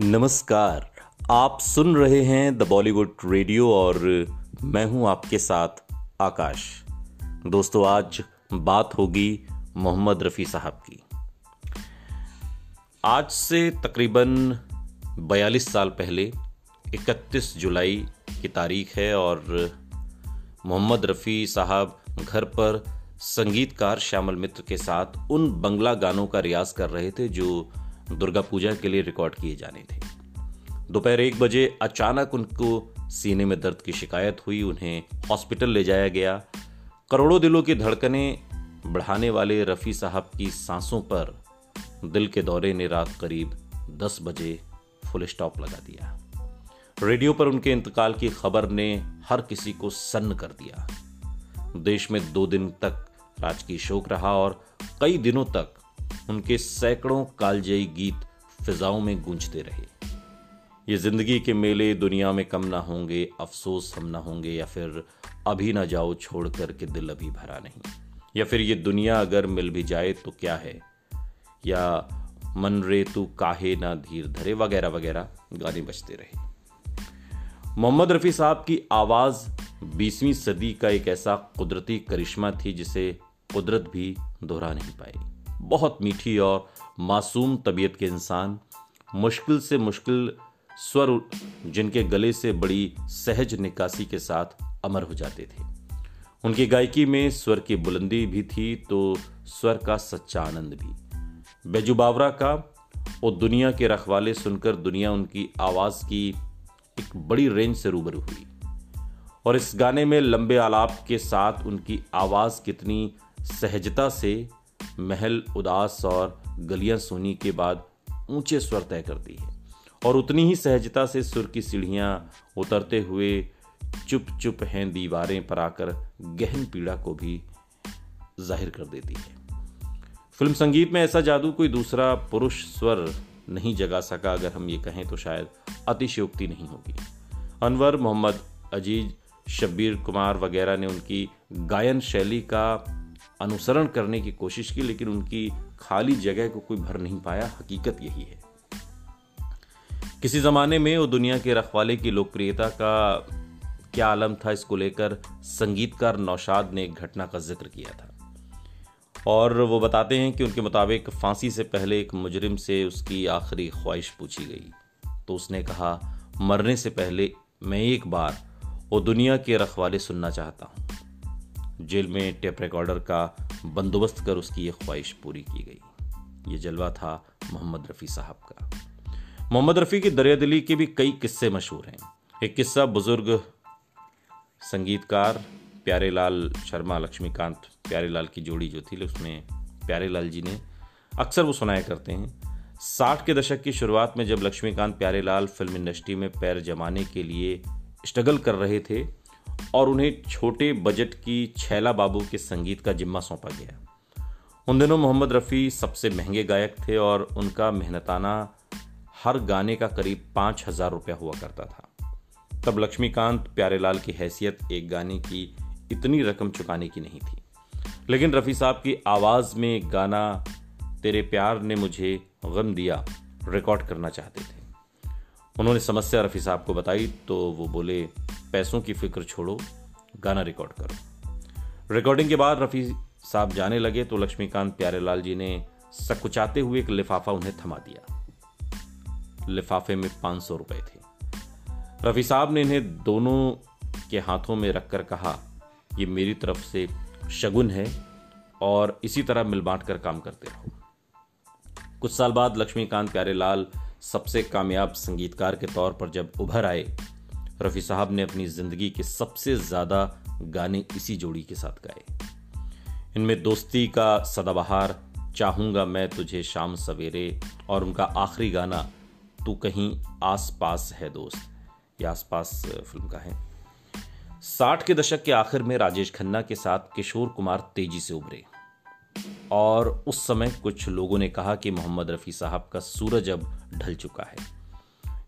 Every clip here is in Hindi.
नमस्कार। आप सुन रहे हैं द बॉलीवुड रेडियो और मैं हूँ आपके साथ आकाश। दोस्तों, आज बात होगी मोहम्मद रफ़ी साहब की। आज से तकरीबन 42 साल पहले 31 जुलाई की तारीख है और मोहम्मद रफ़ी साहब घर पर संगीतकार श्यामल मित्र के साथ उन बंगला गानों का रियाज कर रहे थे जो दुर्गा पूजा के लिए रिकॉर्ड किए जाने थे। दोपहर एक बजे अचानक उनको सीने में दर्द की शिकायत हुई, उन्हें हॉस्पिटल ले जाया गया। करोड़ों दिलों की धड़कनें बढ़ाने वाले रफ़ी साहब की सांसों पर दिल के दौरे ने रात करीब 10 बजे फुल स्टॉप लगा दिया। रेडियो पर उनके इंतकाल की खबर ने हर किसी को सन्न कर दिया। देश में दो दिन तक राजकीय शोक रहा और कई दिनों तक उनके सैकड़ों कालजयी गीत फिजाओं में गूंजते रहे। ये ज़िंदगी के मेले दुनिया में कम ना होंगे, अफसोस हम ना होंगे, या फिर अभी ना जाओ छोड़ कर के दिल अभी भरा नहीं। या फिर ये दुनिया अगर मिल भी जाए तो क्या है? या मन रे तू काहे ना धीर धरे, वगैरह वगैरह, गाने बजते रहे। मोहम्मद रफ़ी साहब की आवाज़ बीसवीं सदी का एक ऐसा कुदरती करिश्मा थी जिसे कुदरत भी दोहरा नहीं पाई। बहुत मीठी और मासूम तबीयत के इंसान, मुश्किल से मुश्किल स्वर जिनके गले से बड़ी सहज निकासी के साथ अमर हो जाते थे। उनकी गायकी में स्वर की बुलंदी भी थी तो स्वर का सच्चा आनंद भी। बेजू बावरा का और दुनिया के रखवाले सुनकर दुनिया उनकी आवाज़ की एक बड़ी रेंज से रूबरू हुई। और इस गाने में लंबे आलाप के साथ उनकी आवाज़ कितनी सहजता से महल, उदास और गलियाँ सोनी के बाद ऊँचे स्वर तय करती है। और उतनी ही सहजता से सुर की सीढ़ियाँ उतरते हुए चुप चुप हैं, दीवारें पर आकर गहन पीड़ा को भी ज़ाहिर कर देती है। फ़िल्म संगीत में ऐसा जादू कोई दूसरा पुरुष स्वर नहीं जगा सका, अगर हम ये कहें तो शायद अतिशयोक्ति नहीं होगी। अनवर, मोहम्मद अज़ीज़, शब्बीर कुमार वगैरह ने उनकी गायन शैली का अनुसरण करने की कोशिश की, लेकिन उनकी खाली जगह को कोई भर नहीं पाया। हकीकत यही है। किसी जमाने में वो दुनिया के रखवाले की लोकप्रियता का क्या आलम था, इसको लेकर संगीतकार नौशाद ने एक घटना का ज़िक्र किया था। और वो बताते हैं कि उनके मुताबिक फांसी से पहले एक मुजरिम से उसकी आखिरी ख्वाहिश पूछी गई। तो उसने कहा, मरने से पहले मैं एक बार वो दुनिया के रखवाले सुनना चाहता हूँ। जेल में टेप रिकॉर्डर का बंदोबस्त कर उसकी यह ख्वाहिश पूरी की गई। ये जलवा था मोहम्मद रफ़ी साहब का। मोहम्मद रफ़ी की दरियादिली के भी कई किस्से मशहूर हैं। एक किस्सा बुज़ुर्ग संगीतकार प्यारे लाल शर्मा, लक्ष्मीकांत प्यारे लाल की जोड़ी जो थी, उसमें प्यारे लाल जी ने अक्सर वो सुनाया करते हैं। साठ के दशक की शुरुआत में जब लक्ष्मीकांत प्यारेलाल फ़िल्म इंडस्ट्री में पैर जमाने के लिए स्ट्रगल कर रहे थे और उन्हें छोटे बजट की छैला बाबू के संगीत का जिम्मा सौंपा गया। उन दिनों मोहम्मद रफ़ी सबसे महँगे गायक थे और उनका मेहनताना हर गाने का करीब पाँच हज़ार रुपया हुआ करता था। तब लक्ष्मीकांत प्यारेलाल की हैसियत एक गाने की इतनी रकम चुकाने की नहीं थी। लेकिन रफ़ी साहब की आवाज़ में गाना, तेरे प्यार ने मुझे गम दिया, रिकॉर्ड करना चाहते थे। उन्होंने समस्या रफ़ी साहब को बताई तो वो बोले पैसों की फ़िक्र छोड़ो, गाना रिकॉर्ड करो। रिकॉर्डिंग के बाद रफ़ी साहब जाने लगे तो लक्ष्मीकांत प्यारेलाल जी ने सकुचाते हुए एक लिफाफा उन्हें थमा दिया। लिफाफे में पाँच सौ रुपए थे। रफ़ी साहब ने इन्हें दोनों के हाथों में रखकर कहा यह मेरी तरफ़ से शगुन है और इसी तरह मिल बांट कर काम करते रहो। कुछ साल बाद लक्ष्मीकांत प्यारेलाल सबसे कामयाब संगीतकार के तौर पर जब उभर आए रफ़ी साहब ने अपनी ज़िंदगी के सबसे ज़्यादा गाने इसी जोड़ी के साथ गाए। इनमें दोस्ती का सदाबहार, चाहूँगा मैं तुझे शाम सवेरे, और उनका आखिरी गाना, तू कहीं आस पास है दोस्त। ये आस पास फ़िल्म का है। साठ के दशक के आखिर में राजेश खन्ना के साथ किशोर कुमार तेज़ी से उभरे। और उस समय कुछ लोगों ने कहा कि मोहम्मद रफ़ी साहब का सूरज अब ढल चुका है।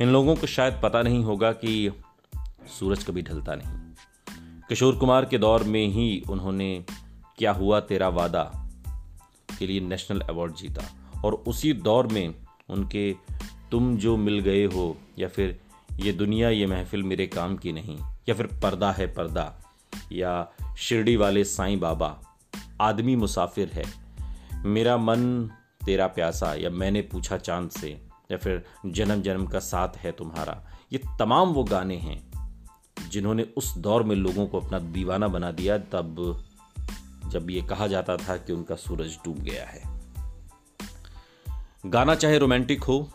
इन लोगों को शायद पता नहीं होगा कि सूरज कभी ढलता नहीं। किशोर कुमार के दौर में ही उन्होंने क्या हुआ तेरा वादा के लिए नेशनल अवार्ड जीता। और उसी दौर में उनके तुम जो मिल गए हो, या फिर ये दुनिया, ये महफिल मेरे काम की नहीं, या फिर पर्दा है पर्दा, या शिरडी वाले साईं बाबा, आदमी मुसाफिर है। मेरा मन तेरा प्यासा, या मैंने पूछा चाँद से, या फिर जन्म जन्म का साथ है तुम्हारा। ये तमाम वो गाने हैं जिन्होंने उस दौर में लोगों को अपना दीवाना बना दिया, तब जब ये कहा जाता था कि उनका सूरज डूब गया है। गाना चाहे रोमांटिक हो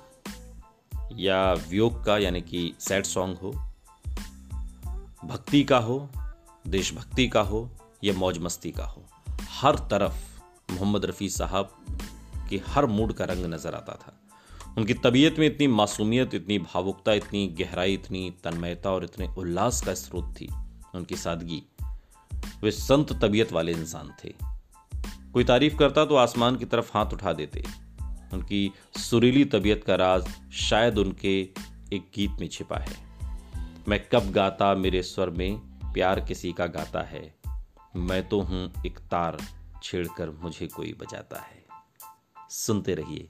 या वियोग का, यानी कि सैड सॉन्ग हो, भक्ति का हो, देशभक्ति का हो या मौज मस्ती का हो, हर तरफ़ मोहम्मद रफ़ी साहब के हर मूड का रंग नज़र आता था। उनकी तबीयत में इतनी मासूमियत, इतनी भावुकता, इतनी गहराई, इतनी तन्मयता और इतने उल्लास का स्रोत थी उनकी सादगी। वे संत तबीयत वाले इंसान थे। कोई तारीफ़ करता तो आसमान की तरफ़ हाथ उठा देते। उनकी सुरीली तबीयत का राज शायद उनके एक गीत में छिपा है। मैं कब गाता मेरे स्वर में, प्यार किसी का गाता है। मैं तो हूँ एक तार, छेड़कर मुझे कोई बजाता है। सुनते रहिए